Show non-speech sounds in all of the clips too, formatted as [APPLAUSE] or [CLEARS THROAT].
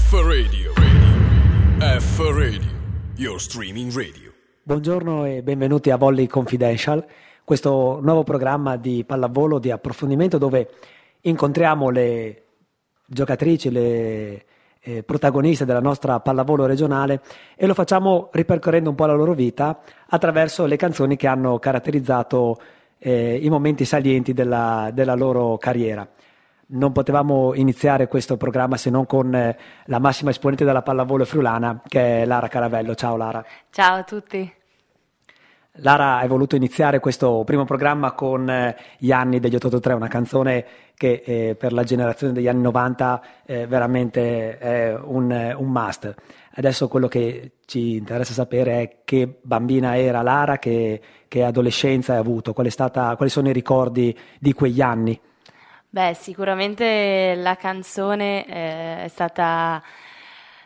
F Radio. Radio. F Radio. Your streaming radio. Buongiorno e benvenuti a Volley Confidential, questo nuovo programma di pallavolo di approfondimento dove incontriamo le giocatrici, le eh, protagoniste della nostra pallavolo regionale e lo facciamo ripercorrendo un po' la loro vita attraverso le canzoni che hanno caratterizzato eh, i momenti salienti della, della loro carriera non potevamo iniziare questo programma se non con eh, la massima esponente della pallavolo friulana che è Lara Caravello. Ciao Lara. Ciao a tutti. Lara hai voluto iniziare questo primo programma con eh, Gli anni degli 883, una canzone che eh, per la generazione degli anni 90 eh, veramente è un, un, must. Adesso quello che ci interessa sapere è che bambina era Lara, che, che adolescenza hai avuto, stata, quali sono i ricordi di quegli anni. Beh, sicuramente la canzone eh, è stata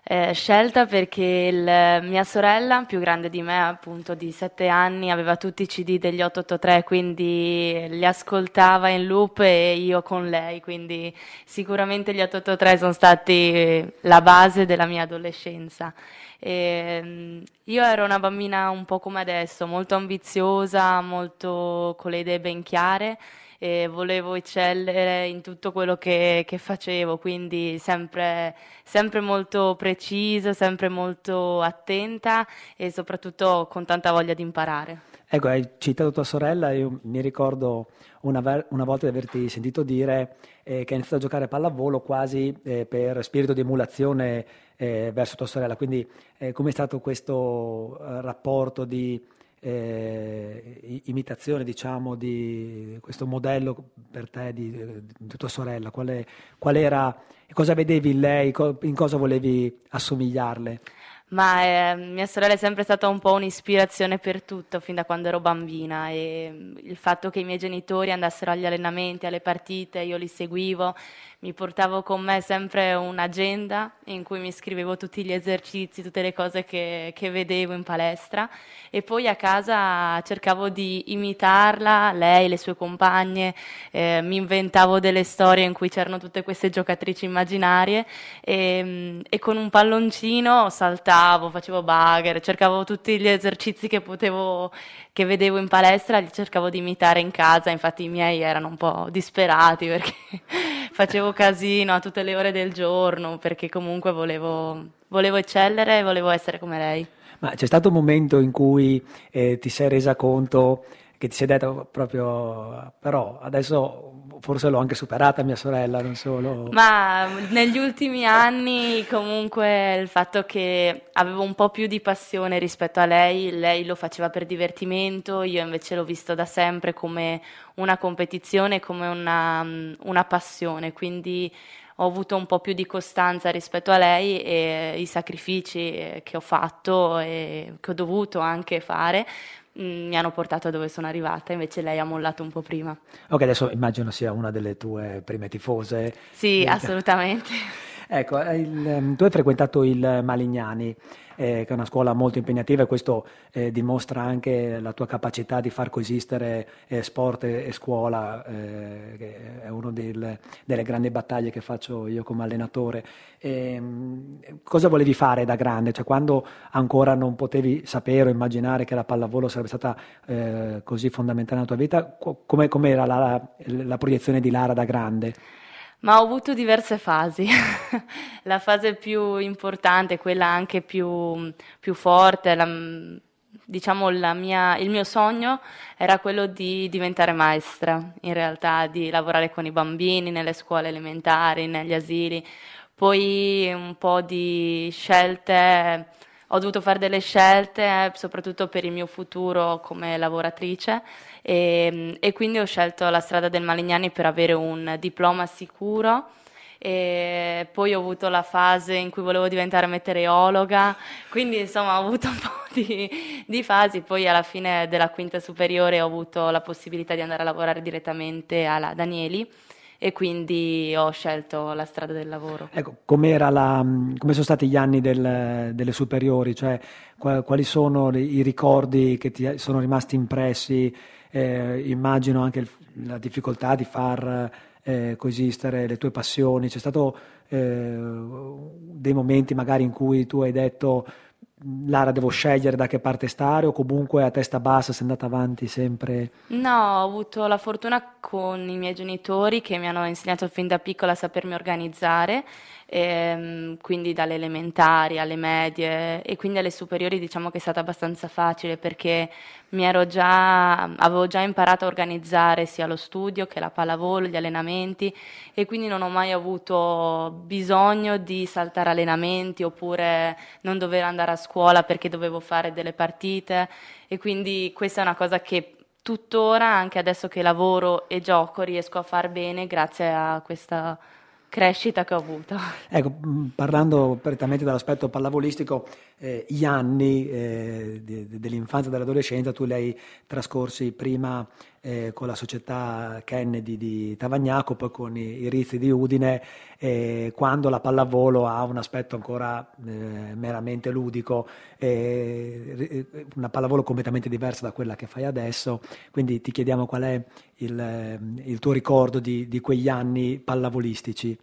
eh, scelta perché il, mia sorella, più grande di me, appunto di 7 anni, aveva tutti i CD degli 883, quindi li ascoltava in loop e io con lei, quindi sicuramente gli 883 sono stati la base della mia adolescenza. E, mm, io ero una bambina un po' come adesso, molto ambiziosa, molto con le idee ben chiare e volevo eccellere in tutto quello che, che facevo, quindi sempre, sempre, molto precisa, sempre molto attenta e soprattutto con tanta voglia di imparare. Ecco, hai citato tua sorella, io mi ricordo una, ver- una volta di averti sentito dire eh, che hai iniziato a giocare a pallavolo quasi eh, per spirito di emulazione eh, verso tua sorella, quindi eh, come è stato questo eh, rapporto di eh, imitazione diciamo, di questo modello per te di, di tua sorella? Qual, è, qual era, cosa vedevi in lei, in cosa volevi assomigliarle? Ma eh, mia sorella è sempre stata un po' un'ispirazione per tutto fin da quando ero bambina e il fatto che i miei genitori andassero agli allenamenti, alle partite, io li seguivo mi portavo con me sempre un'agenda in cui mi scrivevo tutti gli esercizi, tutte le cose che, che, vedevo in palestra e poi a casa cercavo di imitarla, lei, le sue compagne, eh, mi inventavo delle storie in cui c'erano tutte queste giocatrici immaginarie e, e con un palloncino saltavo, facevo bagger, cercavo tutti gli esercizi che potevo che vedevo in palestra li cercavo di imitare in casa, infatti i miei erano un po' disperati perché [LAUGHS] facevo casino a tutte le ore del giorno perché comunque volevo, volevo eccellere e volevo essere come lei. Ma c'è stato un momento in cui eh, ti sei resa conto che ti sei detto proprio, però adesso forse l'ho anche superata mia sorella, non solo. Ma negli ultimi anni comunque il fatto che avevo un po' più di passione rispetto a lei, lei lo faceva per divertimento, io invece l'ho visto da sempre come una competizione, come una, una passione, quindi ho avuto un po' più di costanza rispetto a lei e i sacrifici che ho fatto e che ho dovuto anche fare Mm, mi hanno portato dove sono arrivata, invece lei ha mollato un po' prima. Ok, adesso immagino sia una delle tue prime tifose. Sì, assolutamente. [LAUGHS] ecco, il, ehm, tu hai frequentato il Malignani eh, che è una scuola molto impegnativa e questo eh, dimostra anche la tua capacità di far coesistere eh, sport e, e scuola, eh, che è una delle grandi battaglie che faccio io come allenatore. E, ehm, cosa volevi fare da grande? Cioè, quando ancora non potevi sapere o immaginare che la pallavolo sarebbe stata eh, così fondamentale nella tua vita, come, era la, la proiezione di Lara da grande? Ma ho avuto diverse fasi. [LAUGHS] la fase più importante, quella anche più, più forte, la, diciamo mia, il mio sogno era quello di diventare maestra, in realtà, di lavorare con i bambini nelle scuole elementari, negli asili. Poi un po' di scelte, ho dovuto fare delle scelte, soprattutto per il mio futuro come lavoratrice e, e quindi ho scelto la strada del Malignani per avere un diploma sicuro. E poi ho avuto la fase in cui volevo diventare meteorologa, quindi insomma ho avuto un [LAUGHS] po' di, di, fasi, poi alla fine della quinta superiore ho avuto la possibilità di andare a lavorare direttamente alla Danieli e quindi ho scelto la strada del lavoro. Ecco, come sono stati gli anni del, delle superiori? Cioè, quali sono i ricordi che ti sono rimasti impressi? eh, immagino anche il, la difficoltà di far eh, coesistere le tue passioni, c'è stato eh, dei momenti magari in cui tu hai detto Lara devo scegliere da che parte stare o comunque a testa bassa sei andata avanti sempre? No, ho avuto la fortuna con i miei genitori che mi hanno insegnato fin da piccola a sapermi organizzare ehm, quindi dalle elementari alle medie e quindi alle superiori diciamo che è stata abbastanza facile perché già, avevo già imparato a organizzare sia lo studio che la pallavolo, gli allenamenti e quindi non ho mai avuto bisogno di saltare allenamenti oppure non dover andare a scuola perché dovevo fare delle partite e quindi questa è una cosa che tuttora, anche adesso che lavoro e gioco, riesco a far bene grazie a questa crescita che ho avuto. Ecco, mm, parlando prettamente dall'aspetto pallavolistico, eh, gli anni eh, de, de, dell'infanzia e dell'adolescenza tu li hai trascorsi prima eh, con la società Kennedy di Tavagnaco, poi con i, i Rizzi di Udine, quando la pallavolo ha un aspetto ancora eh, meramente ludico, una pallavolo completamente diversa da quella che fai adesso, quindi ti chiediamo qual è il, il tuo ricordo di, di quegli anni pallavolistici.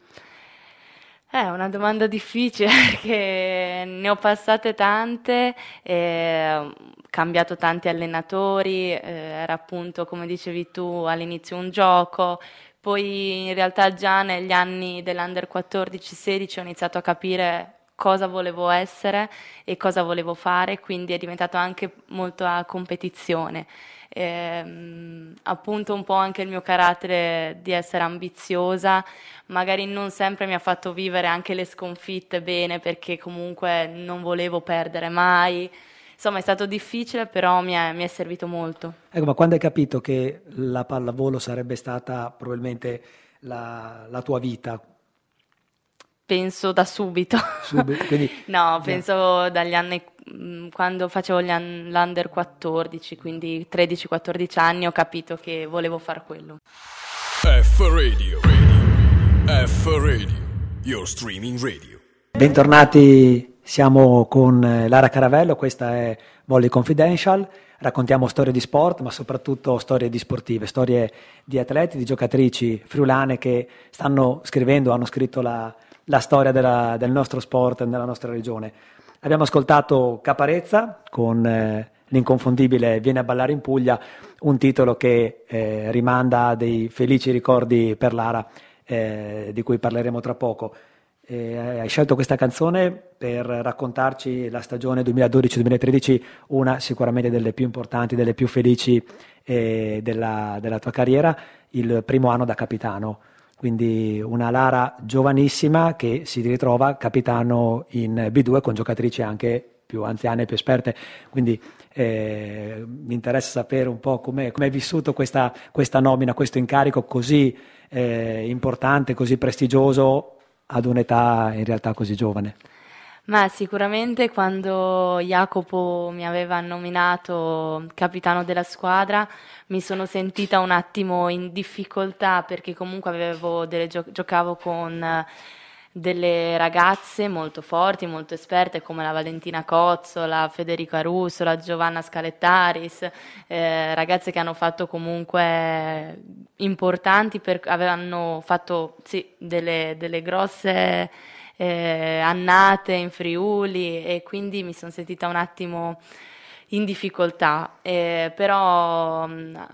È una domanda difficile [LAUGHS] perché ne ho passate tante, ho cambiato tanti allenatori, eh, era appunto come dicevi tu all'inizio un gioco, poi in realtà già negli anni dell'under 14-16 ho iniziato a capire cosa volevo essere e cosa volevo fare, quindi è diventato anche molto a competizione ehm, appunto un po' anche il mio carattere di essere ambiziosa, magari non sempre mi ha fatto vivere anche le sconfitte bene perché comunque non volevo perdere mai. Insomma, è stato difficile, però mi è, mi è servito molto. Ecco, ma quando hai capito che la pallavolo sarebbe stata probabilmente la, la tua vita, penso da subito. [LAUGHS] subito quindi, [LAUGHS] no, penso dagli anni mm, quando facevo l'under 14, quindi 13-14 anni, ho capito che volevo fare quello. F Radio, radio. F Radio, your streaming radio. Bentornati, siamo con eh, Lara Caravello, questa è Volley Confidential. Raccontiamo storie di sport, ma soprattutto storie di sportive, storie di atleti, di giocatrici friulane che stanno scrivendo, hanno scritto la, la storia della, del nostro sport nella nostra regione. Abbiamo ascoltato Caparezza con eh, l'inconfondibile Viene a ballare in Puglia, un titolo che eh, rimanda a dei felici ricordi per Lara, eh, di cui parleremo tra poco. Eh, hai scelto questa canzone per raccontarci la stagione 2012-2013, una sicuramente delle più importanti, delle più felici eh, della, della tua carriera, il primo anno da capitano quindi una Lara giovanissima che si ritrova capitano in B2 con giocatrici anche più anziane più esperte, quindi eh, mi interessa sapere un po' come hai vissuto questa, questa, nomina, questo incarico così eh, importante, così prestigioso ad un'età in realtà così giovane. Ma sicuramente quando Jacopo mi aveva nominato capitano della squadra mi sono sentita un attimo in difficoltà perché comunque gio- giocavo con eh, delle ragazze molto forti, molto esperte come la Valentina Cozzo, la Federica Russo, la Giovanna Scalettaris, eh, ragazze che hanno fatto comunque importanti, per, avevano fatto sì, delle, delle grosse eh, annate in Friuli e quindi mi sono sentita un attimo in difficoltà, eh, però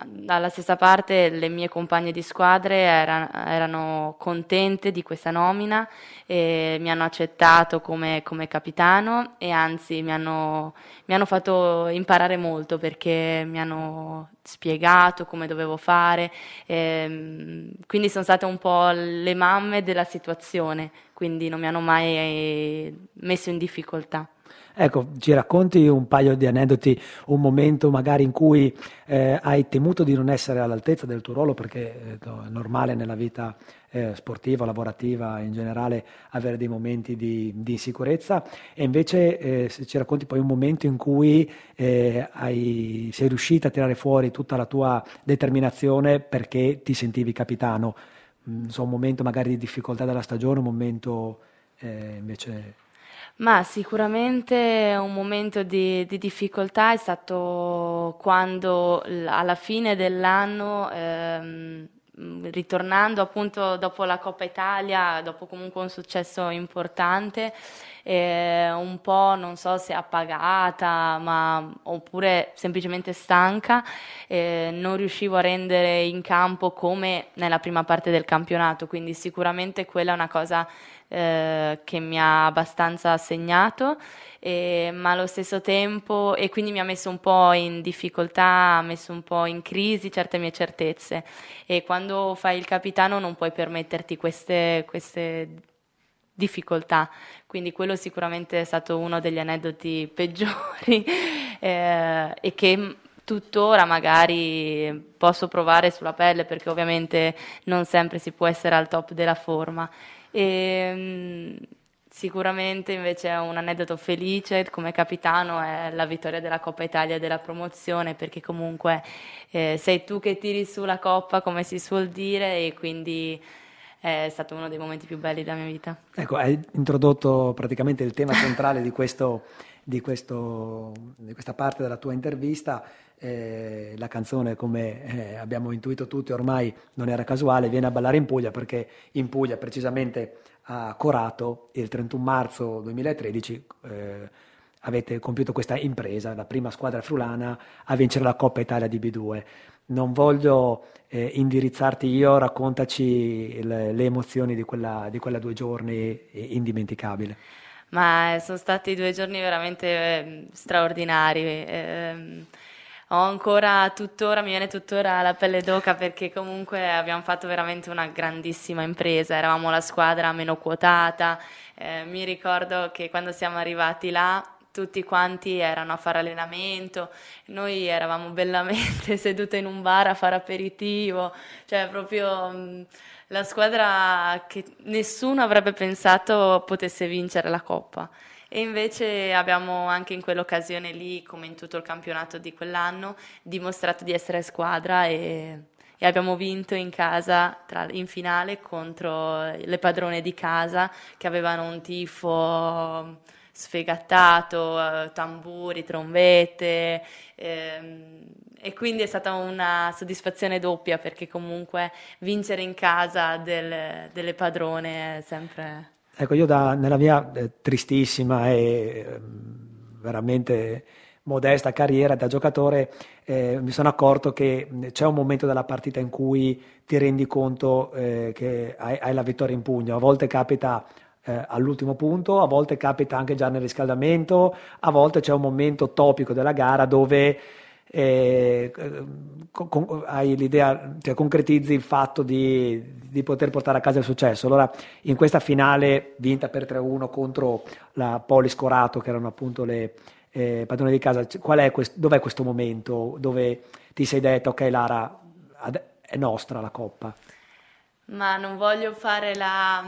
dalla stessa parte le mie compagne di squadre era, erano contente di questa nomina, e mi hanno accettato come, come capitano e anzi mi hanno, mi hanno, fatto imparare molto perché mi hanno spiegato come dovevo fare, eh, quindi sono state un po' le mamme della situazione, quindi non mi hanno mai messo in difficoltà. Ecco, ci racconti un paio di aneddoti, un momento magari in cui eh, hai temuto di non essere all'altezza del tuo ruolo, perché eh, è normale nella vita eh, sportiva, lavorativa, in generale, avere dei momenti di, di insicurezza, e invece eh, se ci racconti poi un momento in cui eh, hai, sei riuscita a tirare fuori tutta la tua determinazione perché ti sentivi capitano, mm, so, un momento magari di difficoltà della stagione, un momento eh, invece ma sicuramente un momento di, di difficoltà è stato quando alla fine dell'anno ehm, ritornando appunto dopo la Coppa Italia, dopo comunque un successo importante, eh, un po' non so se appagata ma, oppure semplicemente stanca, eh, non riuscivo a rendere in campo come nella prima parte del campionato, quindi sicuramente quella è una cosa eh, che mi ha abbastanza segnato, eh, ma allo stesso tempo, e quindi mi ha messo un po' in difficoltà, ha messo un po' in crisi certe mie certezze. E quando fai il capitano non puoi permetterti queste, queste difficoltà, quindi quello sicuramente è stato uno degli aneddoti [LAUGHS] peggiori eh, e che tuttora magari posso provare sulla pelle perché ovviamente non sempre si può essere al top della forma. E, ehm, sicuramente invece è un aneddoto felice come capitano è la vittoria della Coppa Italia e della promozione perché comunque eh, sei tu che tiri su la coppa come si suol dire e quindi è stato uno dei momenti più belli della mia vita. Ecco, hai introdotto praticamente il tema centrale di, questo, di, questo, di questa parte della tua intervista. Eh, la canzone, come eh, abbiamo intuito tutti ormai, non era casuale, viene a ballare in Puglia perché in Puglia, precisamente a Corato, il 31 marzo 2013, eh, avete compiuto questa impresa, la prima squadra friulana a vincere la Coppa Italia di B2 non voglio eh, indirizzarti io, raccontaci le, le emozioni di quella, di quella, due giorni indimenticabile. Ma eh, sono stati due giorni veramente eh, straordinari. Eh, ho ancora tuttora, mi viene tuttora la pelle d'oca perché comunque abbiamo fatto veramente una grandissima impresa, eravamo la squadra meno quotata, eh, mi ricordo che quando siamo arrivati là tutti quanti erano a fare allenamento, noi eravamo bellamente [LAUGHS] sedute in un bar a fare aperitivo, cioè proprio mh, la squadra che nessuno avrebbe pensato potesse vincere la Coppa. E invece abbiamo anche in quell'occasione lì, come in tutto il campionato di quell'anno, dimostrato di essere squadra e, e abbiamo vinto in casa tra, in finale contro le padrone di casa che avevano un tifo sfegattato, eh, tamburi, trombette ehm, e quindi è stata una soddisfazione doppia perché comunque vincere in casa del, delle padrone è sempre... Ecco, io da, nella mia eh, tristissima e eh, veramente modesta carriera da giocatore eh, mi sono accorto che c'è un momento della partita in cui ti rendi conto eh, che hai, hai, la vittoria in pugno. A volte capita eh, all'ultimo punto, a volte capita anche già nel riscaldamento, a volte c'è un momento topico della gara dove eh, con, hai l'idea, cioè concretizzi il fatto di, di, poter portare a casa il successo. Allora, in questa finale vinta per 3-1 contro la Polis Corato, che erano appunto le eh, padrone di casa, è quest- dov'è questo momento dove ti sei detto, ok Lara, ad- è nostra la coppa? Ma non voglio fare la...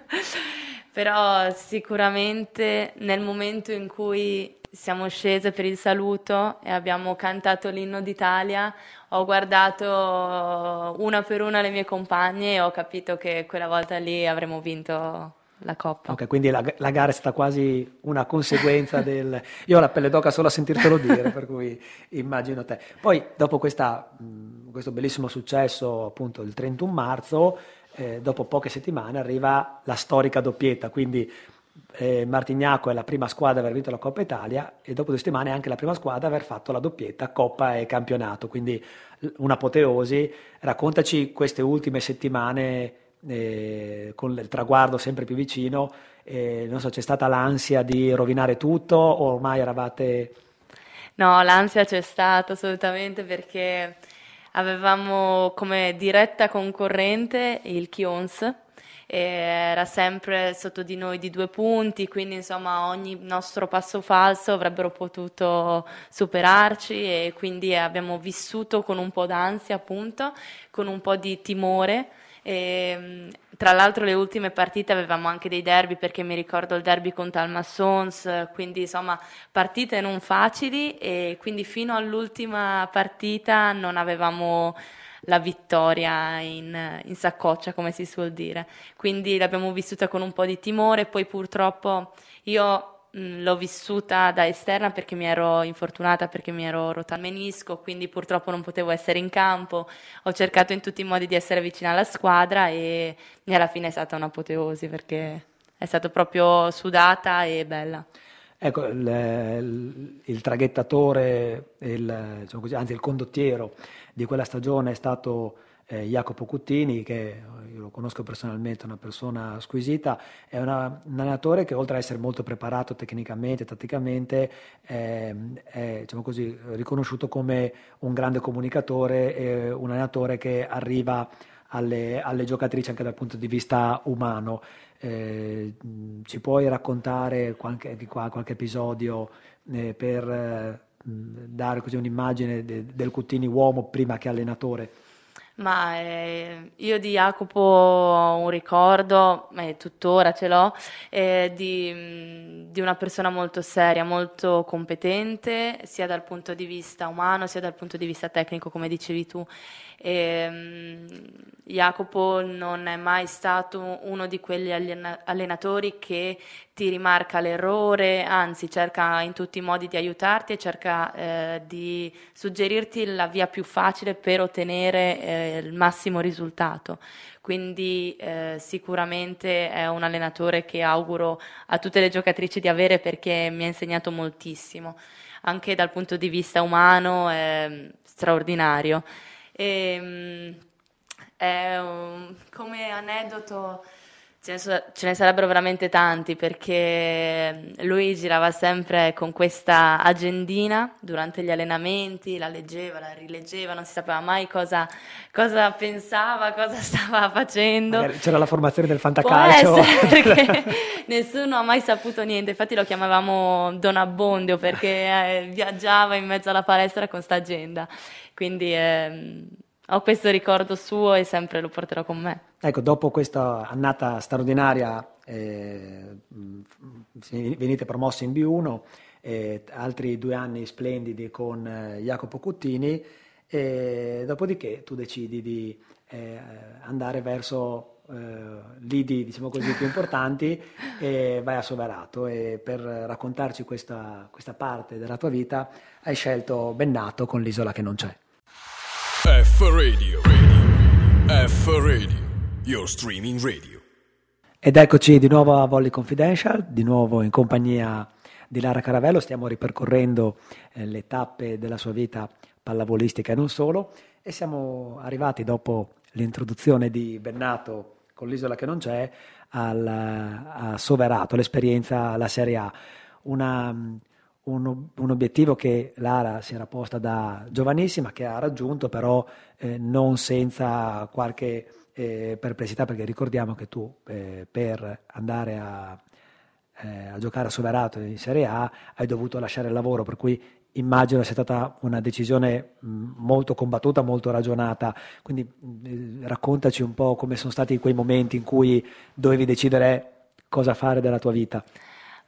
[LAUGHS] Però sicuramente nel momento in cui siamo scese per il saluto e abbiamo cantato l'inno d'Italia, ho guardato una per una le mie compagne e ho capito che quella volta lì avremmo vinto la coppa. Ok, quindi la, la, gara è stata quasi una conseguenza [LAUGHS] del... Io ho la pelle d'oca solo a sentirtelo dire, per cui immagino te. Poi, dopo questa, questo bellissimo successo, appunto, il 31 marzo, eh, dopo poche settimane arriva la storica doppietta, quindi eh, Martignaco è la prima squadra ad aver vinto la Coppa Italia e dopo due settimane è anche la prima squadra ad aver fatto la doppietta Coppa e campionato, quindi un'apoteosi. Raccontaci queste ultime settimane eh, con il traguardo sempre più vicino, eh, non so, c'è stata l'ansia di rovinare tutto o ormai eravate... No, l'ansia c'è stata assolutamente perché avevamo come diretta concorrente il Chions era sempre sotto di noi di due punti, quindi insomma ogni nostro passo falso avrebbero potuto superarci e quindi abbiamo vissuto con un po' d'ansia appunto, con un po' di timore e, ehm, tra l'altro le ultime partite avevamo anche dei derby perché mi ricordo il derby con Talmassons, quindi insomma partite non facili e quindi fino all'ultima partita non avevamo la vittoria in, in saccoccia come si suol dire, quindi l'abbiamo vissuta con un po' di timore, poi purtroppo io l'ho vissuta da esterna perché mi ero infortunata, perché mi ero rotta il menisco, quindi purtroppo non potevo essere in campo. Ho cercato in tutti i modi di essere vicina alla squadra e, alla fine è stata un'apoteosi perché è stata proprio sudata e bella. Ecco, il, il traghettatore, il, diciamo così, anzi il condottiero di quella stagione è stato eh, Jacopo Cuttini, che io lo conosco personalmente, una persona squisita, è una, un allenatore che oltre ad essere molto preparato tecnicamente, tatticamente, è, è diciamo così, riconosciuto come un grande comunicatore e un allenatore che arriva alle, alle giocatrici anche dal punto di vista umano. Eh, ci puoi raccontare qualche, qua, qualche episodio eh, per eh, dare così un'immagine de, del Cuttini uomo prima che allenatore? Ma eh, io di Jacopo ho un ricordo, e tuttora ce l'ho, eh, di, di, una persona molto seria, molto competente, sia dal punto di vista umano sia dal punto di vista tecnico, come dicevi tu. E, um, Jacopo non è mai stato uno di quegli allenatori che ti rimarca l'errore, anzi cerca in tutti i modi di aiutarti e cerca eh, di suggerirti la via più facile per ottenere eh, il massimo risultato. Quindi eh, sicuramente è un allenatore che auguro a tutte le giocatrici di avere perché mi ha insegnato moltissimo, anche dal punto di vista umano è straordinario. E, um, è un, come aneddoto ce ne, so, ce ne, sarebbero veramente tanti perché lui girava sempre con questa agendina durante gli allenamenti, la leggeva, la rileggeva, non si sapeva mai cosa, cosa pensava, cosa [LAUGHS] stava facendo. Magari c'era la formazione del fantacalcio. [LAUGHS] perché nessuno ha mai saputo niente, infatti lo chiamavamo Don Abbondio perché eh, viaggiava in mezzo alla palestra con sta agenda. Quindi... Eh, ho questo ricordo suo e sempre lo porterò con me. Ecco, dopo questa annata straordinaria eh, venite promossi in B1, eh, altri due anni splendidi con eh, Jacopo Cuttini e dopodiché tu decidi di eh, andare verso eh, lidi diciamo così più importanti e vai a Soverato e per raccontarci questa, questa parte della tua vita hai scelto Bennato con l'isola che non c'è. F Radio. radio. F Radio. Your streaming radio. Ed eccoci di nuovo a Volley Confidential, di nuovo in compagnia di Lara Caravello. Stiamo ripercorrendo eh, le tappe della sua vita pallavolistica e non solo. E siamo arrivati dopo l'introduzione di Bennato con l'isola che non c'è al, a Soverato, l'esperienza alla Serie A. Una un, un, obiettivo che Lara si era posta da giovanissima, che ha raggiunto però eh, non senza qualche eh, perplessità, perché ricordiamo che tu eh, per andare a, eh, a, giocare a Soverato in Serie A hai dovuto lasciare il lavoro, per cui immagino sia stata una decisione molto combattuta, molto ragionata. Quindi mh, raccontaci un po' come sono stati quei momenti in cui dovevi decidere cosa fare della tua vita.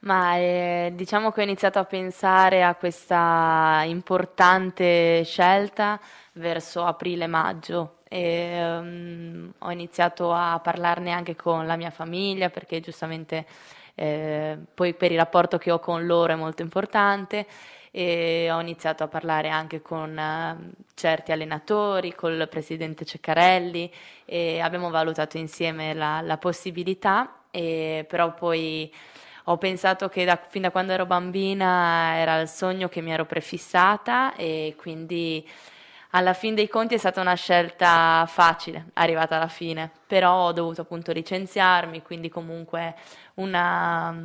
Ma eh, diciamo che ho iniziato a pensare a questa importante scelta verso aprile-maggio e um, ho iniziato a parlarne anche con la mia famiglia perché giustamente eh, poi per il rapporto che ho con loro è molto importante. E ho iniziato a parlare anche con uh, certi allenatori, col presidente Ceccarelli e abbiamo valutato insieme la, la possibilità, e, però poi ho pensato che da, fin da quando ero bambina era il sogno che mi ero prefissata e quindi alla fine dei conti è stata una scelta facile, arrivata alla fine, però ho dovuto appunto licenziarmi, quindi comunque una,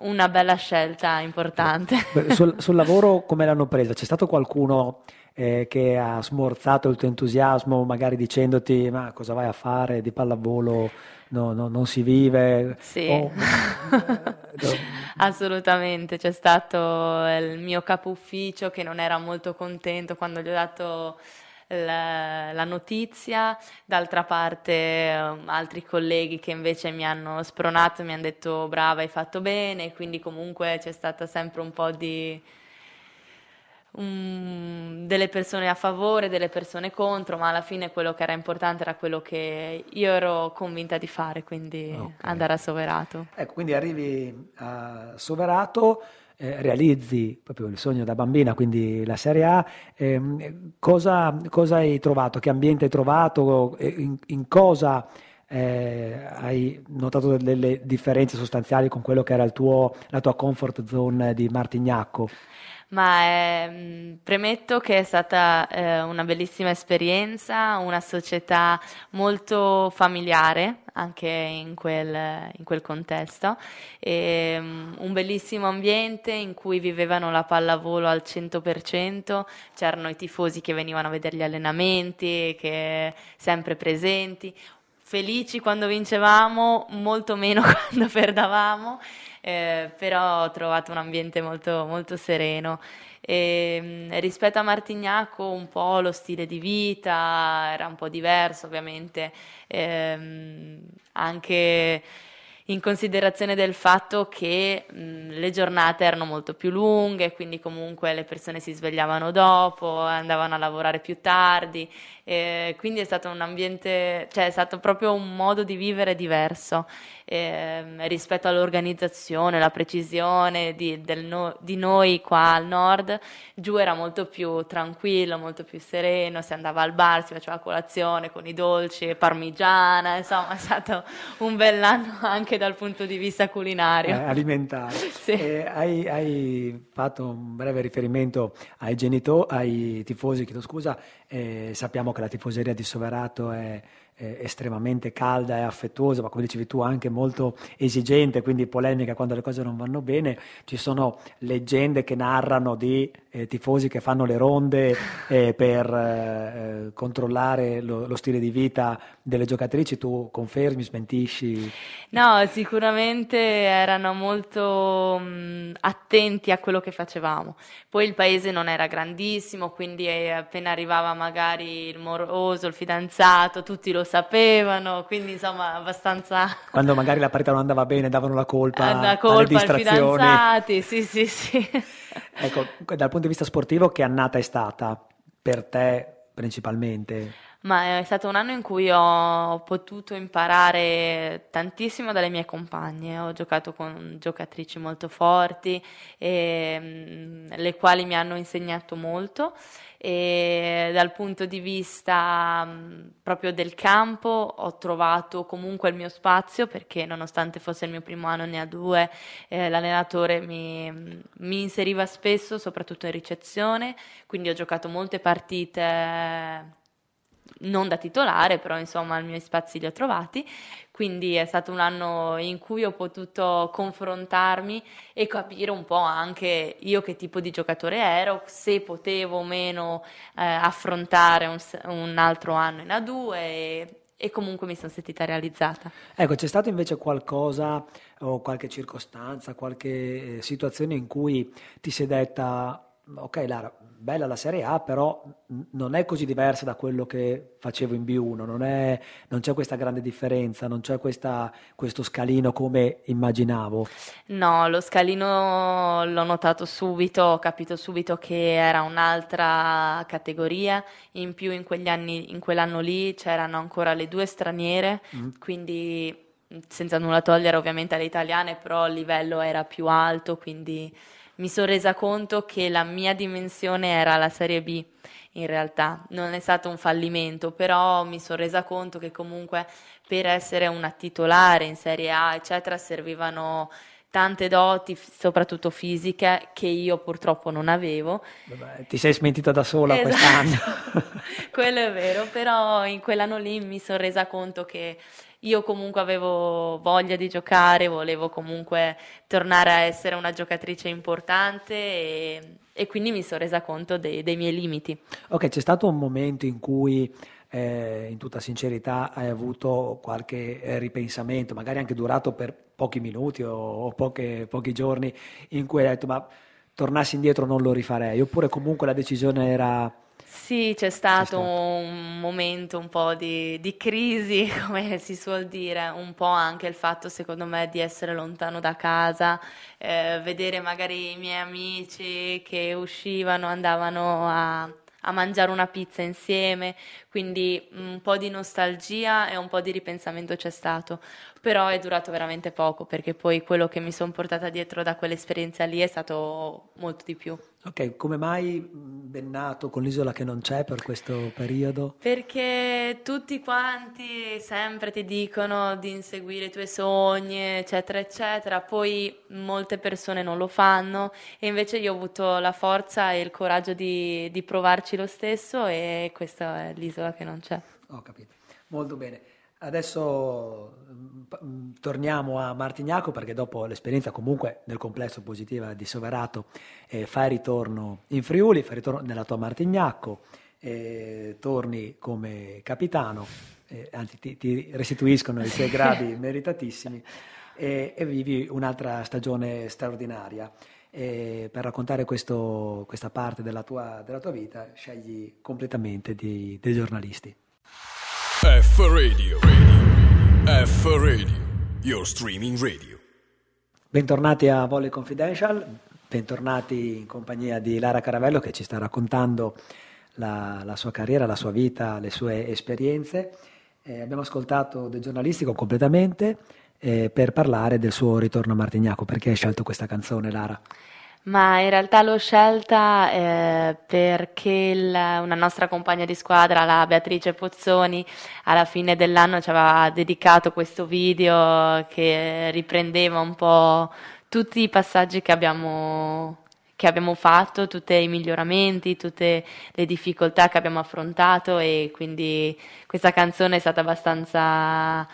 una bella scelta importante. Sul, sul lavoro come l'hanno presa? C'è stato qualcuno eh, che ha smorzato il tuo entusiasmo, magari dicendoti ma cosa vai a fare di pallavolo? No, no, non si vive. Sì, oh. [LAUGHS] assolutamente. C'è stato il mio capo ufficio che non era molto contento quando gli ho dato la, la notizia, d'altra parte um, altri colleghi che invece mi hanno spronato, mi hanno detto brava, hai fatto bene, quindi comunque c'è stata sempre un po' di um, delle persone a favore, delle persone contro, ma alla fine quello che era importante era quello che io ero convinta di fare, quindi okay. andare a Soverato. Ecco, quindi arrivi a Soverato. Eh, realizzi proprio il sogno da bambina, quindi la Serie A, eh, cosa, cosa, hai trovato? Che ambiente hai trovato? In, in cosa eh, hai notato delle differenze sostanziali con quello che era tuo, la tua comfort zone di Martignacco? Ma eh, premetto che è stata eh, una bellissima esperienza, una società molto familiare anche in quel, in quel contesto, e, um, un bellissimo ambiente in cui vivevano la pallavolo al 100%, c'erano i tifosi che venivano a vedere gli allenamenti, che sempre presenti, felici quando vincevamo, molto meno [LAUGHS] quando perdavamo, eh, però ho trovato un ambiente molto, molto sereno. E, mm, rispetto a Martignacco un po' lo stile di vita era un po' diverso ovviamente, ehm, anche in considerazione del fatto che mh, le giornate erano molto più lunghe, quindi comunque le persone si svegliavano dopo, andavano a lavorare più tardi, eh, quindi è stato un ambiente, cioè è stato proprio un modo di vivere diverso eh, rispetto all'organizzazione, la precisione di, no, di, noi qua al nord, giù era molto più tranquillo, molto più sereno, si andava al bar, si faceva colazione con i dolci, parmigiana, insomma [LAUGHS] è stato un bell'anno anche dal punto di vista culinario. Eh, alimentare. [LAUGHS] sì. eh, hai, hai, fatto un breve riferimento ai genitori, ai tifosi, chiedo scusa, sappiamo che la tifoseria di Soverato è eh, estremamente calda e affettuosa, ma come dicevi tu anche molto esigente, quindi polemica quando le cose non vanno bene. Ci sono leggende che narrano di eh, tifosi che fanno le ronde eh, per eh, controllare lo, lo, stile di vita delle giocatrici. Tu confermi, smentisci? No, sicuramente erano molto mh, attenti a quello che facevamo. Poi il paese non era grandissimo, quindi eh, appena arrivava magari il moroso, il fidanzato, tutti lo sapevano, quindi insomma abbastanza... [LAUGHS] Quando magari la partita non andava bene davano la colpa, la colpa alle distrazioni. ai fidanzati, sì sì sì. ecco, dal punto di vista sportivo che annata è stata per te principalmente? Ma è stato un anno in cui ho potuto imparare tantissimo dalle mie compagne. Ho giocato con giocatrici molto forti, e, mm, le quali mi hanno insegnato molto e dal punto di vista mh, proprio del campo ho trovato comunque il mio spazio perché nonostante fosse il mio primo anno ne ha due eh, l'allenatore mi, mi, inseriva spesso soprattutto in ricezione quindi ho giocato molte partite non da titolare, però insomma i miei spazi li ho trovati, quindi è stato un anno in cui ho potuto confrontarmi e capire un po' anche io che tipo di giocatore ero, se potevo o meno eh, affrontare un, un, altro anno in A2 e, e comunque mi sono sentita realizzata. Ecco, c'è stato invece qualcosa o qualche circostanza, qualche eh, situazione in cui ti sei detta ok Lara, bella la Serie A, però non è così diversa da quello che facevo in B1, non, è, non c'è questa grande differenza, non c'è questa, questo scalino come immaginavo. No, lo scalino l'ho notato subito, ho capito subito che era un'altra categoria, in più in, quegli anni, in quell'anno lì c'erano ancora le due straniere, mm. quindi senza nulla togliere ovviamente alle italiane, però il livello era più alto, quindi mi sono resa conto che la mia dimensione era la Serie B in realtà, non è stato un fallimento, però mi sono resa conto che comunque per essere una titolare in Serie A, eccetera, servivano tante doti, soprattutto fisiche, che io purtroppo non avevo. Vabbè, ti sei smentita da sola esatto. quest'anno. [LAUGHS] Quello è vero, però in quell'anno lì mi sono resa conto che io comunque avevo voglia di giocare, volevo comunque tornare a essere una giocatrice importante e, e quindi mi sono resa conto dei, dei, miei limiti. Ok, c'è stato un momento in cui eh, in tutta sincerità hai avuto qualche eh, ripensamento, magari anche durato per pochi minuti o, o poche, pochi giorni, in cui hai detto ma tornassi indietro non lo rifarei, oppure comunque la decisione era Sì, c'è stato, stato, un momento un po' di, di, crisi, [LAUGHS] come si suol dire, un po' anche il fatto secondo me di essere lontano da casa, eh, vedere magari i miei amici che uscivano, andavano a a mangiare una pizza insieme, quindi un po' di nostalgia e un po' di ripensamento c'è stato, però è durato veramente poco perché poi quello che mi sono portata dietro da quell'esperienza lì è stato molto di più. Ok, come mai Bennato con l'isola che non c'è per questo periodo? Perché tutti quanti sempre ti dicono di inseguire i tuoi sogni, eccetera, eccetera, poi molte persone non lo fanno e invece io ho avuto la forza e il coraggio di, di provarci lo stesso e questa è l'isola che non c'è. Ho capito, molto bene. Adesso mm, torniamo a Martignaco perché dopo l'esperienza comunque nel complesso positiva di Soverato eh, fai ritorno in Friuli, fai ritorno nella tua Martignacco, eh, torni come capitano, eh, anzi ti, ti, restituiscono i tuoi gradi [LAUGHS] meritatissimi e, vivi un'altra stagione straordinaria. E per raccontare questo, questa parte della tua, della tua, vita scegli completamente di, dei giornalisti. F Radio, radio. F Radio, your streaming radio. Bentornati a Volley Confidential, bentornati in compagnia di Lara Caravello che ci sta raccontando la, la sua carriera, la sua vita, le sue esperienze. Eh, abbiamo ascoltato del giornalistico completamente eh, per parlare del suo ritorno a Martignaco. Perché hai scelto questa canzone, Lara? Ma in realtà l'ho scelta eh, perché il, una nostra compagna di squadra, la Beatrice Pozzoni, alla fine dell'anno ci aveva dedicato questo video che riprendeva un po' tutti i passaggi che abbiamo, che abbiamo fatto, tutti i miglioramenti, tutte le difficoltà che abbiamo affrontato e quindi questa canzone è stata abbastanza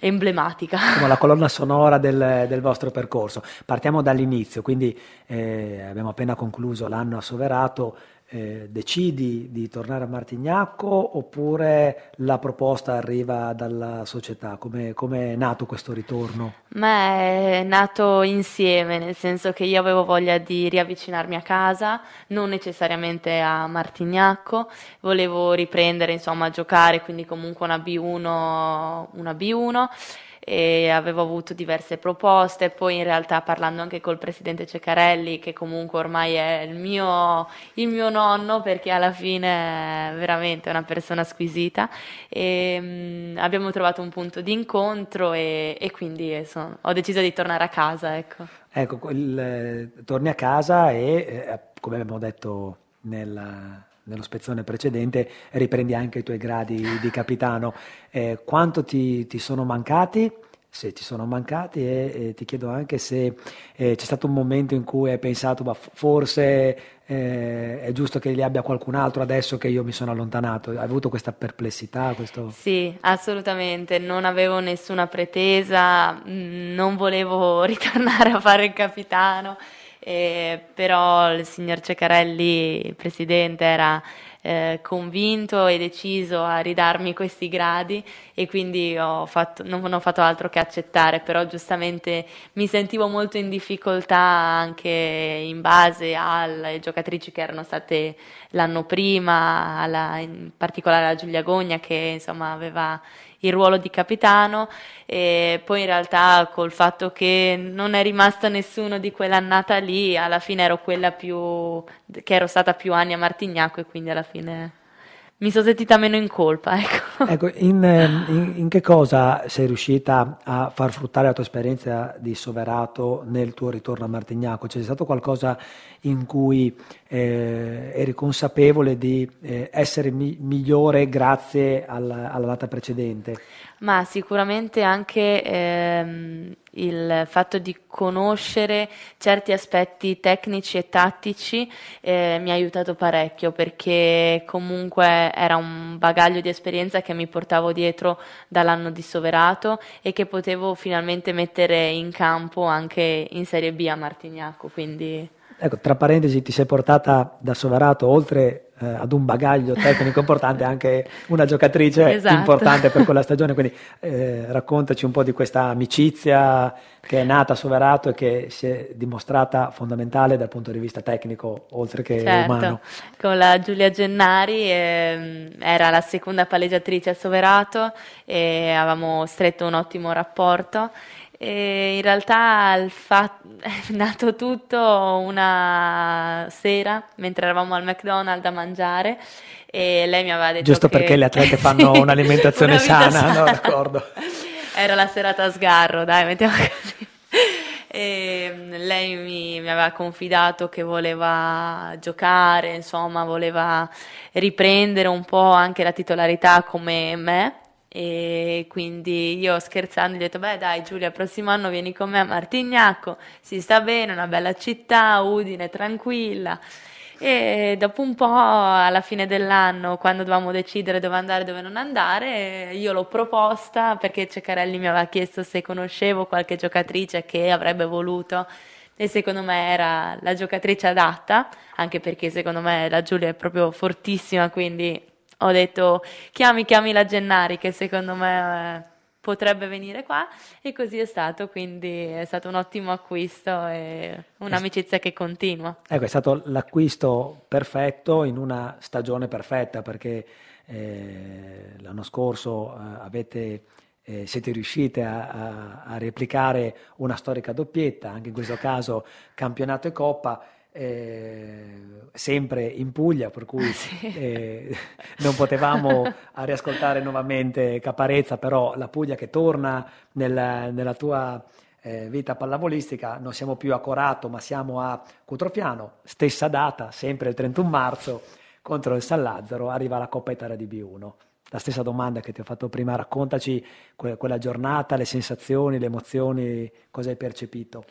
emblematica. Come la colonna sonora del, del, vostro percorso. Partiamo dall'inizio, quindi eh, abbiamo appena concluso l'anno assoverato, eh, decidi di tornare a Martignacco oppure la proposta arriva dalla società? Come, è nato questo ritorno? Ma è nato insieme, nel senso che io avevo voglia di riavvicinarmi a casa, non necessariamente a Martignacco, volevo riprendere insomma a giocare, quindi comunque una B1, una B1 e avevo avuto diverse proposte, poi in realtà parlando anche col presidente Ceccarelli, che comunque ormai è il mio, il mio nonno, perché alla fine è veramente una persona squisita, e, mh, mm, abbiamo trovato un punto di incontro e, e quindi sono, ho deciso di tornare a casa. Ecco, ecco il, torni a casa e, eh, come abbiamo detto nella nello spezzone precedente, riprendi anche i tuoi gradi di capitano. Eh, quanto ti, ti, sono mancati? Se ti sono mancati e, e ti chiedo anche se eh, c'è stato un momento in cui hai pensato, ma forse eh, è giusto che li abbia qualcun altro adesso che io mi sono allontanato. Hai avuto questa perplessità? Questo... Sì, assolutamente. Non avevo nessuna pretesa, mm, non volevo [LAUGHS] ritornare a fare il capitano. Eh, però il signor Ceccarelli, il presidente, era eh, convinto e deciso a ridarmi questi gradi e quindi ho fatto, non ho fatto altro che accettare, però giustamente mi sentivo molto in difficoltà anche in base alle giocatrici che erano state l'anno prima, alla, in particolare a Giulia Gogna che insomma aveva il ruolo di capitano e poi in realtà col fatto che non è rimasto nessuno di quell'annata lì, alla fine ero quella più che ero stata più anni a Martignacco e quindi alla fine mi sono sentita meno in colpa. [LAUGHS] Ecco, ecco in, ehm, in, in, che cosa sei riuscita a far fruttare la tua esperienza di Soverato nel tuo ritorno a Martignacco? C'è stato qualcosa in cui eh, eri consapevole di eh, essere mi- migliore grazie alla, alla data precedente? Ma sicuramente anche ehm, il fatto di conoscere certi aspetti tecnici e tattici eh, mi ha aiutato parecchio perché comunque era un bagaglio di esperienza che mi portavo dietro dall'anno di Soverato e che potevo finalmente mettere in campo anche in Serie B a Martignacco. Quindi Ecco, tra parentesi, ti sei portata da Soverato, oltre eh, ad un bagaglio tecnico importante, anche una giocatrice esatto. importante per quella stagione. Quindi eh, raccontaci un po' di questa amicizia che è nata a Soverato e che si è dimostrata fondamentale dal punto di vista tecnico, oltre che certo. umano. Con la Giulia Gennari eh, era la seconda palleggiatrice a Soverato e avevamo stretto un ottimo rapporto e in realtà [LAUGHS] è nato tutto una sera mentre eravamo al McDonald's a mangiare e lei mi aveva detto Giusto che... perché le atlete [LAUGHS] fanno un'alimentazione una sana, sana, no? D'accordo. [LAUGHS] Era la serata a sgarro, dai, mettiamo così. E lei mi, mi, aveva confidato che voleva giocare, insomma, voleva riprendere un po' anche la titolarità come me e quindi io scherzando gli ho detto, beh dai Giulia, prossimo anno vieni con me a Martignacco, si sta bene, una bella città, Udine, tranquilla. E dopo un po', alla fine dell'anno, quando dovevamo decidere dove andare e dove non andare, io l'ho proposta perché Ceccarelli mi aveva chiesto se conoscevo qualche giocatrice che avrebbe voluto e secondo me era la giocatrice adatta, anche perché secondo me la Giulia è proprio fortissima, quindi ho detto chiami, chiami la Gennari che secondo me eh, potrebbe venire qua e così è stato, quindi è stato un ottimo acquisto e un'amicizia che continua. Ecco, è stato l'acquisto perfetto in una stagione perfetta perché eh, l'anno scorso eh, avete eh, siete riusciti a, a, a, replicare una storica doppietta, anche in questo caso campionato e coppa, eh, sempre in Puglia, per cui sì. eh, non potevamo [LAUGHS] riascoltare nuovamente Caparezza, però la Puglia che torna nella, nella tua eh, vita pallavolistica, non siamo più a Corato, ma siamo a Cutrofiano, stessa data, sempre il 31 marzo, contro il San Lazzaro, arriva la Coppa Italia di B1. La stessa domanda che ti ho fatto prima, raccontaci que- quella giornata, le sensazioni, le emozioni, cosa hai percepito?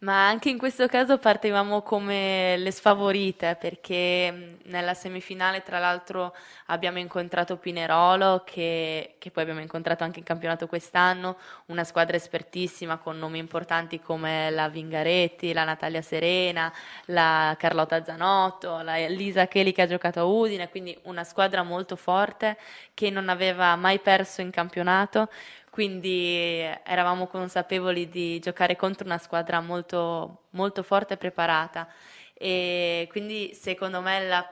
Ma anche in questo caso partivamo come le sfavorite perché nella semifinale tra l'altro abbiamo incontrato Pinerolo che, che, poi abbiamo incontrato anche in campionato quest'anno, una squadra espertissima con nomi importanti come la Vingaretti, la Natalia Serena, la Carlotta Zanotto, la Lisa Cheli che ha giocato a Udine, quindi una squadra molto forte che non aveva mai perso in campionato quindi eravamo consapevoli di giocare contro una squadra molto, molto forte e preparata. E quindi secondo me la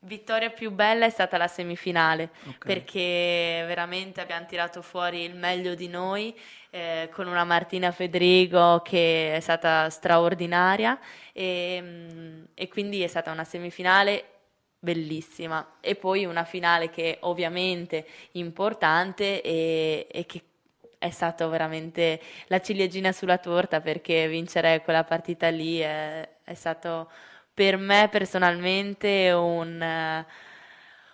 vittoria più bella è stata la semifinale okay. perché veramente abbiamo tirato fuori il meglio di noi eh, con una Martina Federico che è stata straordinaria. E, mm, e quindi è stata una semifinale bellissima. E poi una finale che ovviamente importante e, e che è stato veramente la ciliegina sulla torta perché vincere quella partita lì è, è stato per me personalmente un,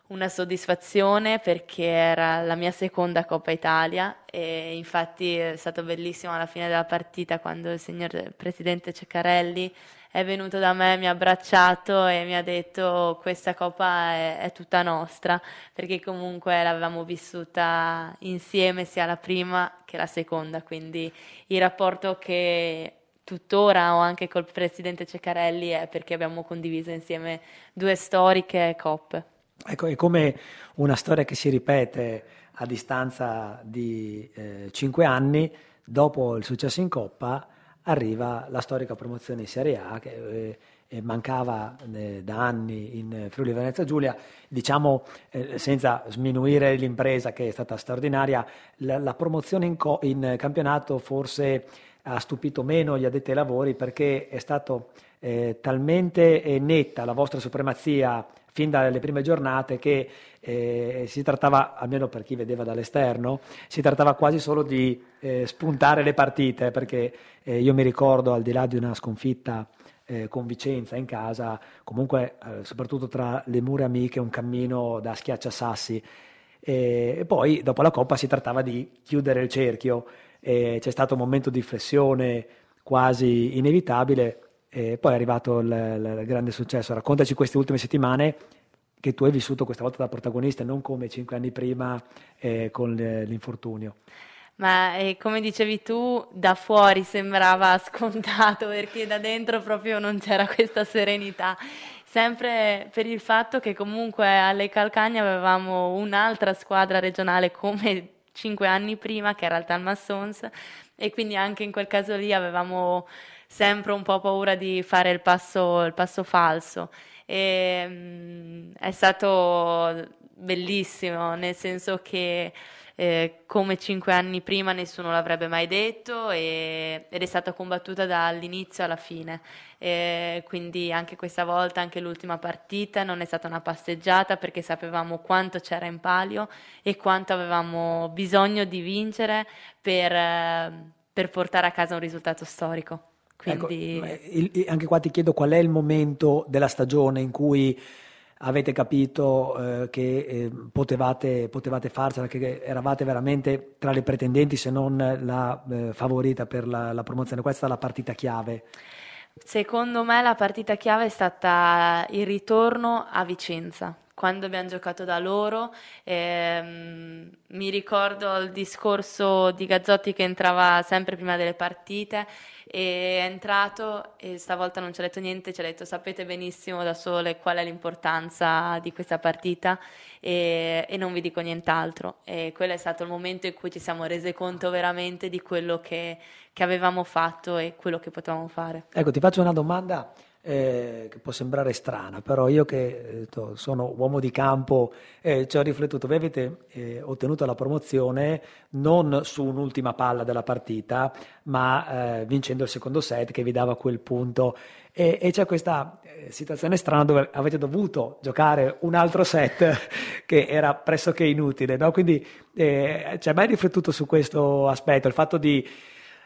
una soddisfazione perché era la mia seconda Coppa Italia e infatti è stato bellissimo alla fine della partita quando il signor Presidente Ceccarelli è venuto da me, mi ha abbracciato e mi ha detto questa coppa è, è tutta nostra, perché comunque l'avevamo vissuta insieme sia la prima che la seconda, quindi il rapporto che tuttora ho anche col presidente Ceccarelli è perché abbiamo condiviso insieme due storiche coppe. Ecco, è come una storia che si ripete a distanza di eh, cinque anni, dopo il successo in Coppa, arriva la storica promozione in Serie A che eh, mancava eh, da anni in Friuli Venezia Giulia, diciamo eh, senza sminuire l'impresa che è stata straordinaria, la, la promozione in, co- in, campionato forse ha stupito meno gli addetti ai lavori perché è stato eh, talmente eh, netta la vostra supremazia fin dalle prime giornate che eh, si trattava, almeno per chi vedeva dall'esterno, si trattava quasi solo di eh, spuntare le partite, perché eh, io mi ricordo, al di là di una sconfitta eh, con Vicenza in casa, comunque eh, soprattutto tra le mura amiche, un cammino da schiacciasassi. E poi dopo la Coppa si trattava di chiudere il cerchio, c'è stato un momento di flessione quasi inevitabile e poi è arrivato il, il, grande successo. Raccontaci queste ultime settimane che tu hai vissuto questa volta da protagonista, non come cinque anni prima eh, con l'infortunio. Ma eh, come dicevi tu, da fuori sembrava [LAUGHS] scontato perché da dentro proprio non c'era questa serenità. Sempre per il fatto che comunque alle Calcagna avevamo un'altra squadra regionale come cinque anni prima, che era il Talma Sons, e quindi anche in quel caso lì avevamo sempre un po' paura di fare il passo, il passo falso. E, mh, mm, è stato bellissimo, nel senso che eh, come cinque anni prima nessuno l'avrebbe mai detto e, ed è stata combattuta dall'inizio alla fine. E quindi anche questa volta, anche l'ultima partita, non è stata una passeggiata perché sapevamo quanto c'era in palio e quanto avevamo bisogno di vincere per, per portare a casa un risultato storico. Ecco, quindi... Ecco, anche qua ti chiedo qual è il momento della stagione in cui avete capito eh, che eh, potevate, potevate farcela, che eravate veramente tra le pretendenti se non la eh, favorita per la, la promozione. Questa è la partita chiave. Secondo me la partita chiave è stata il ritorno a Vicenza quando abbiamo giocato da loro. Ehm, mi ricordo il discorso di Gazzotti che entrava sempre prima delle partite e è entrato e stavolta non ci ha detto niente, ci ha detto sapete benissimo da sole qual è l'importanza di questa partita e, e non vi dico nient'altro. E quello è stato il momento in cui ci siamo resi conto veramente di quello che, che avevamo fatto e quello che potevamo fare. Ecco, ti faccio una domanda eh, che può sembrare strana, però io che eh, sono uomo di campo eh, ci ho riflettuto, voi avete eh, ottenuto la promozione non su un'ultima palla della partita, ma eh, vincendo il secondo set che vi dava quel punto e, e c'è questa eh, situazione strana dove avete dovuto giocare un altro set [LAUGHS] che era pressoché inutile, no? quindi ci hai mai riflettuto su questo aspetto, il fatto di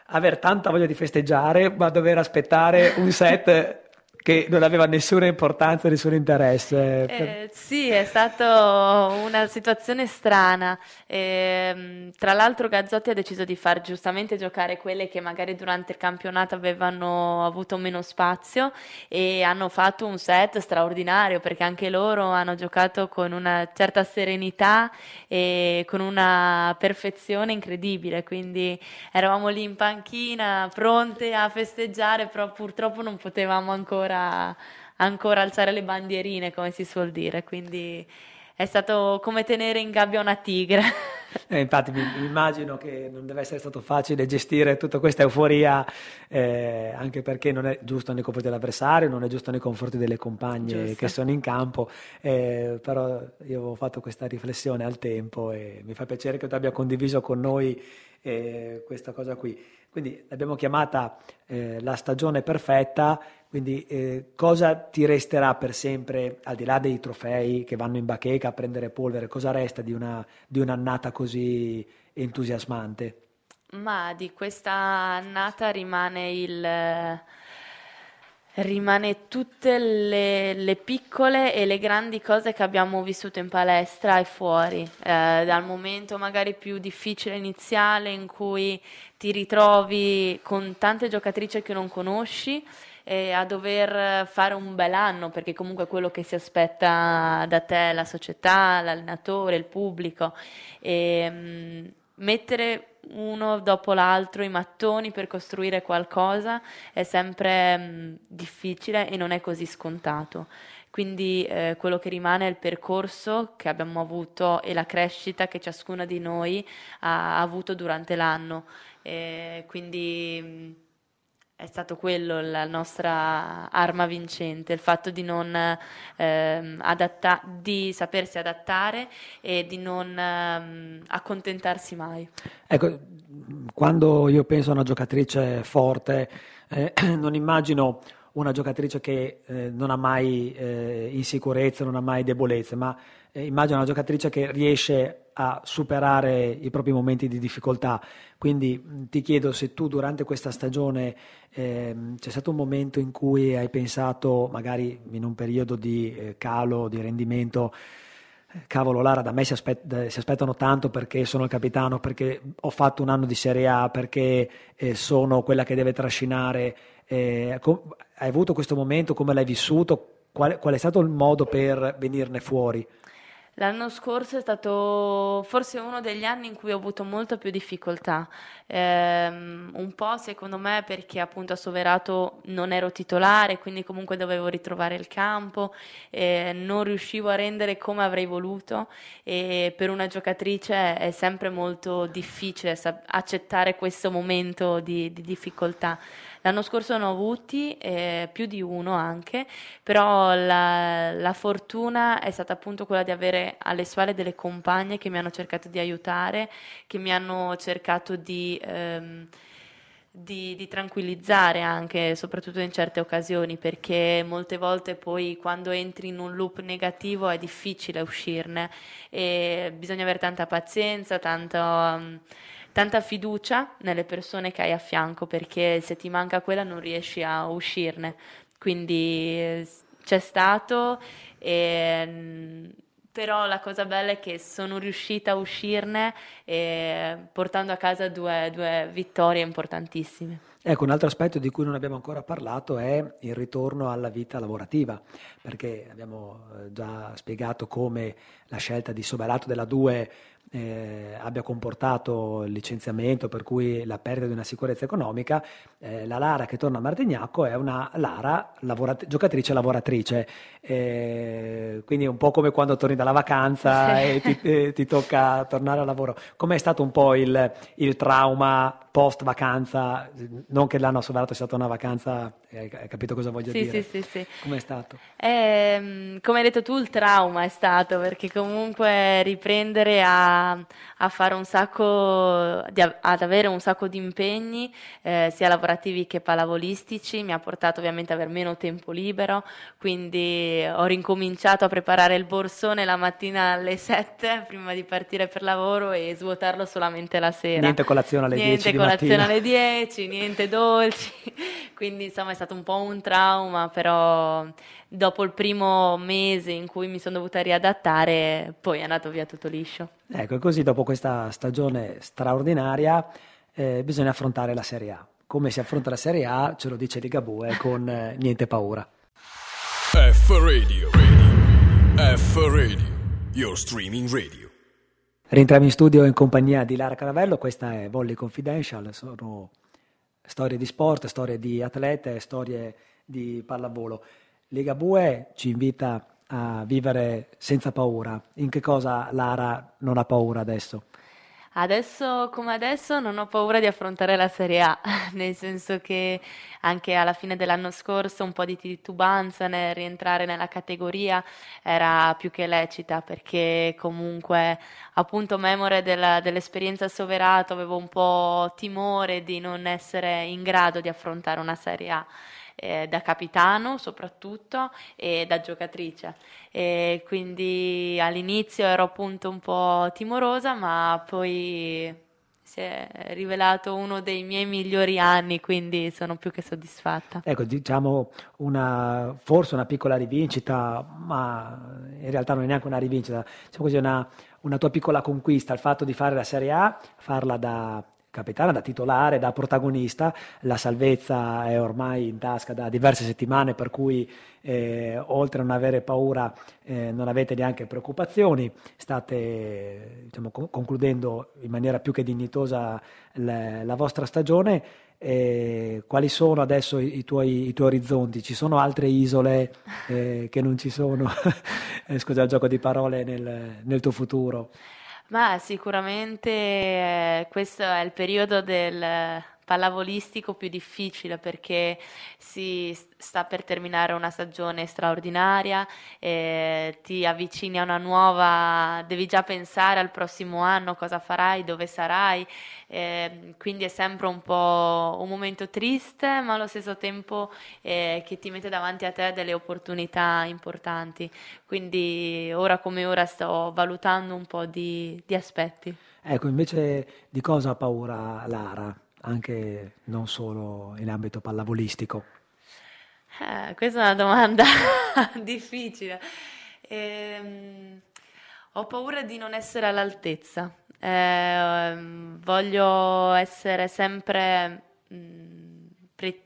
aver tanta voglia di festeggiare ma dover aspettare un set che non aveva nessuna importanza, nessun interesse. Eh, sì, è stata una situazione strana. Eh, tra l'altro Gazzotti ha deciso di far giustamente giocare quelle che magari durante il campionato avevano avuto meno spazio e hanno fatto un set straordinario perché anche loro hanno giocato con una certa serenità e con una perfezione incredibile. Quindi eravamo lì in panchina pronte a festeggiare, però purtroppo non potevamo ancora ancora, ancora alzare le bandierine, come si suol dire, quindi è stato come tenere in gabbia una tigre. [LAUGHS] Eh, infatti mi, mi, immagino che non deve essere stato facile gestire tutta questa euforia, eh, anche perché non è giusto nei confronti dell'avversario, non è giusto nei confronti delle compagne giusto. che sono in campo, eh, però io avevo fatto questa riflessione al tempo e mi fa piacere che tu abbia condiviso con noi eh, questa cosa qui. Quindi l'abbiamo chiamata eh, la stagione perfetta quindi eh, cosa ti resterà per sempre, al di là dei trofei che vanno in bacheca a prendere polvere, cosa resta di, una, di un'annata così entusiasmante? Ma di questa annata rimane il rimane tutte le, le, piccole e le grandi cose che abbiamo vissuto in palestra e fuori, eh, dal momento magari più difficile iniziale in cui ti ritrovi con tante giocatrici che non conosci eh, a dover fare un bel anno, perché comunque è quello che si aspetta da te la società, l'allenatore, il pubblico, e mh, mm, mettere uno dopo l'altro i mattoni per costruire qualcosa è sempre mh, mm, difficile e non è così scontato. Quindi eh, quello che rimane è il percorso che abbiamo avuto e la crescita che ciascuna di noi ha, ha avuto durante l'anno. Eh, quindi mh, mm, è stato quello la nostra arma vincente, il fatto di non ehm, adatta- di sapersi adattare e di non ehm, accontentarsi mai. Ecco, quando io penso a una giocatrice forte, eh, [CLEARS THROAT] non immagino una giocatrice che eh, non ha mai eh, insicurezze, non ha mai debolezze, ma eh, immagino una giocatrice che riesce a superare i propri momenti di difficoltà. Quindi ti chiedo se tu durante questa stagione eh, c'è stato un momento in cui hai pensato, magari in un periodo di eh, calo, di rendimento, eh, cavolo Lara, da me si, aspet- si, aspettano tanto perché sono il capitano, perché ho fatto un anno di Serie A, perché eh, sono quella che deve trascinare. Eh, hai avuto questo momento, come l'hai vissuto? Qual-, qual è stato il modo per venirne fuori? L'anno scorso è stato forse uno degli anni in cui ho avuto molta più difficoltà, ehm, un po' secondo me perché appunto a Soverato non ero titolare, quindi comunque dovevo ritrovare il campo, eh, non riuscivo a rendere come avrei voluto e per una giocatrice è sempre molto difficile accettare questo momento di, di difficoltà. L'anno scorso ne ho avuti eh, più di uno anche, però la, la, fortuna è stata appunto quella di avere alle spalle delle compagne che mi hanno cercato di aiutare, che mi hanno cercato di... Ehm, di, di, tranquillizzare anche, soprattutto in certe occasioni, perché molte volte poi quando entri in un loop negativo è difficile uscirne e bisogna avere tanta pazienza, tanto, um, tanta fiducia nelle persone che hai a fianco perché se ti manca quella non riesci a uscirne. Quindi c'è stato, e, però la cosa bella è che sono riuscita a uscirne e, portando a casa due, due vittorie importantissime. Ecco, un altro aspetto di cui non abbiamo ancora parlato è il ritorno alla vita lavorativa, perché abbiamo eh, già spiegato come la scelta di Soberato della 2 eh, abbia comportato il licenziamento, per cui la perdita di una sicurezza economica, eh, la Lara che torna a Martignacco è una Lara lavorat- giocatrice lavoratrice, eh, quindi è un po' come quando torni dalla vacanza e ti, eh, ti, tocca tornare al lavoro. Com'è stato un po' il, il trauma post vacanza? Non che l'anno soldato sia stata una vacanza, hai capito cosa voglio sì, dire? Sì, sì, sì. Com'è stato? Eh, come hai detto tu, il trauma è stato perché comunque riprendere a a, fare un sacco, di, ad avere un sacco di impegni, eh, sia lavorativi che pallavolistici, mi ha portato ovviamente ad avere meno tempo libero, quindi ho rincominciato a preparare il borsone la mattina alle [LAUGHS] 7 prima di partire per lavoro e svuotarlo solamente la sera. Niente colazione alle niente 10 Niente colazione alle 10, niente dolci, [LAUGHS] quindi insomma è stato un po' un trauma, però dopo il primo mese in cui mi sono dovuta riadattare, poi è andato via tutto liscio. Ecco, e così dopo questa stagione straordinaria eh, bisogna affrontare la Serie A. Come si affronta la Serie A ce lo dice Ligabue con eh, Niente Paura. F Radio, radio. F Radio, your streaming radio. Rientriamo in studio in compagnia di Lara Caravello, questa è Volley Confidential, sono storie di sport, storie di atlete, storie di pallavolo. Lega Bue ci invita a vivere senza paura. In che cosa Lara non ha paura adesso? Adesso come adesso non ho paura di affrontare la Serie A, [LAUGHS] nel senso che anche alla fine dell'anno scorso un po' di titubanza nel rientrare nella categoria era più che lecita perché comunque appunto memore della, dell'esperienza Soverato avevo un po' timore di non essere in grado di affrontare una Serie A eh, da capitano soprattutto e da giocatrice. E quindi all'inizio ero appunto un po' timorosa, ma poi si è rivelato uno dei miei migliori anni, quindi sono più che soddisfatta. Ecco, diciamo una, forse una piccola rivincita, ma in realtà non è neanche una rivincita, diciamo così una, una tua piccola conquista, il fatto di fare la Serie A, farla da capitana, da titolare, da protagonista. La salvezza è ormai in tasca da diverse settimane, per cui eh, oltre a non avere paura eh, non avete neanche preoccupazioni, state diciamo, concludendo in maniera più che dignitosa le, la vostra stagione. Eh, quali sono adesso i, i, tuoi, i, tuoi, orizzonti? Ci sono altre isole eh, che non ci sono, [LAUGHS] eh, scusa il gioco di parole, nel, nel tuo futuro? Ma sicuramente eh, questo è il periodo del pallavolistico più difficile perché si sta per terminare una stagione straordinaria, eh, ti avvicini a una nuova, devi già pensare al prossimo anno cosa farai, dove sarai, eh, quindi è sempre un po' un momento triste ma allo stesso tempo eh, che ti mette davanti a te delle opportunità importanti, quindi ora come ora sto valutando un po' di, di aspetti. Ecco, invece di cosa ha paura Lara? Anche non solo in ambito pallavolistico? Eh, questa è una domanda [LAUGHS] difficile. Eh, ho paura di non essere all'altezza. Eh, voglio essere sempre mm, pre-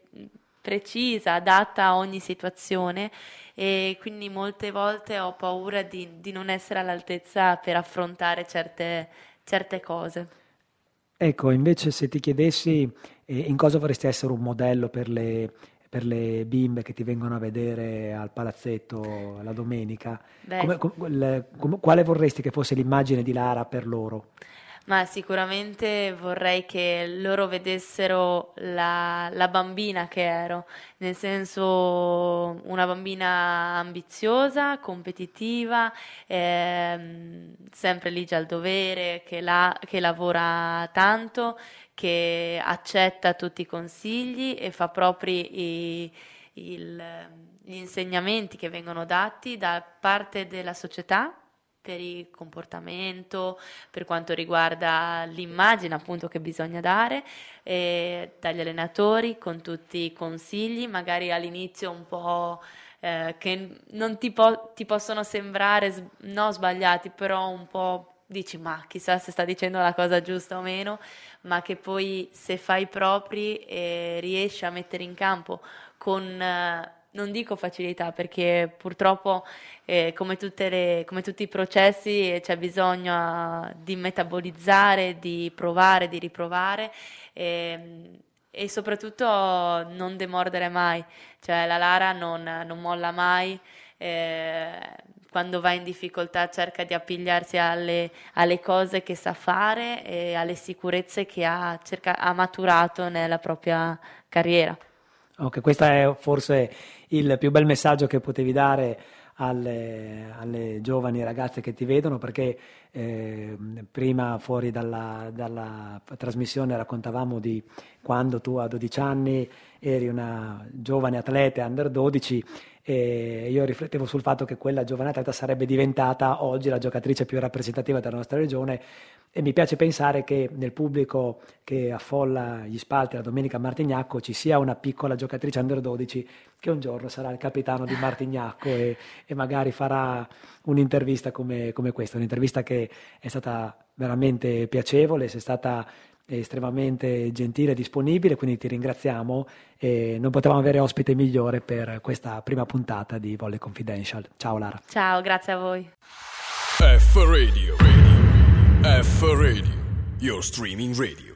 precisa, adatta a ogni situazione e quindi molte volte ho paura di, di non essere all'altezza per affrontare certe, certe cose. Ecco, invece se ti chiedessi eh, in cosa vorresti essere un modello per le, per le bimbe che ti vengono a vedere al palazzetto la domenica, come, come, come, quale vorresti che fosse l'immagine di Lara per loro? Ma sicuramente vorrei che loro vedessero la, la, bambina che ero, nel senso una bambina ambiziosa, competitiva, ehm, sempre ligia al dovere, che, la, che lavora tanto, che accetta tutti i consigli e fa propri i, il, gli insegnamenti che vengono dati da parte della società per il comportamento, per quanto riguarda l'immagine appunto che bisogna dare eh, dagli allenatori con tutti i consigli, magari all'inizio un po' eh, che non ti, po- ti possono sembrare no sbagliati, però un po' dici ma chissà se sta dicendo la cosa giusta o meno, ma che poi se fai propri eh, riesci a mettere in campo con... Eh, non dico facilità perché purtroppo eh, come, le, come, tutti i processi c'è bisogno uh, di metabolizzare, di provare, di riprovare e, ehm, e, soprattutto non demordere mai, cioè la Lara non, non molla mai. Eh, quando va in difficoltà cerca di appigliarsi alle, alle, cose che sa fare e alle sicurezze che ha, cerca, ha maturato nella propria carriera. Ok, questo è forse il più bel messaggio che potevi dare alle, alle giovani ragazze che ti vedono, perché eh, prima fuori dalla, dalla, trasmissione raccontavamo di quando tu a 12 anni eri una giovane atleta under 12 e io riflettevo sul fatto che quella giovane atleta sarebbe diventata oggi la giocatrice più rappresentativa della nostra regione e mi piace pensare che nel pubblico che affolla gli spalti la domenica a Martignacco ci sia una piccola giocatrice under 12 che un giorno sarà il capitano di Martignacco e, e magari farà un'intervista come, come, questa, un'intervista che è stata veramente piacevole, sei stata estremamente gentile e disponibile, quindi ti ringraziamo e non potevamo avere ospite migliore per questa prima puntata di Volley Confidential. Ciao Lara. Ciao, grazie a voi. F Radio, radio. F Radio, your streaming radio.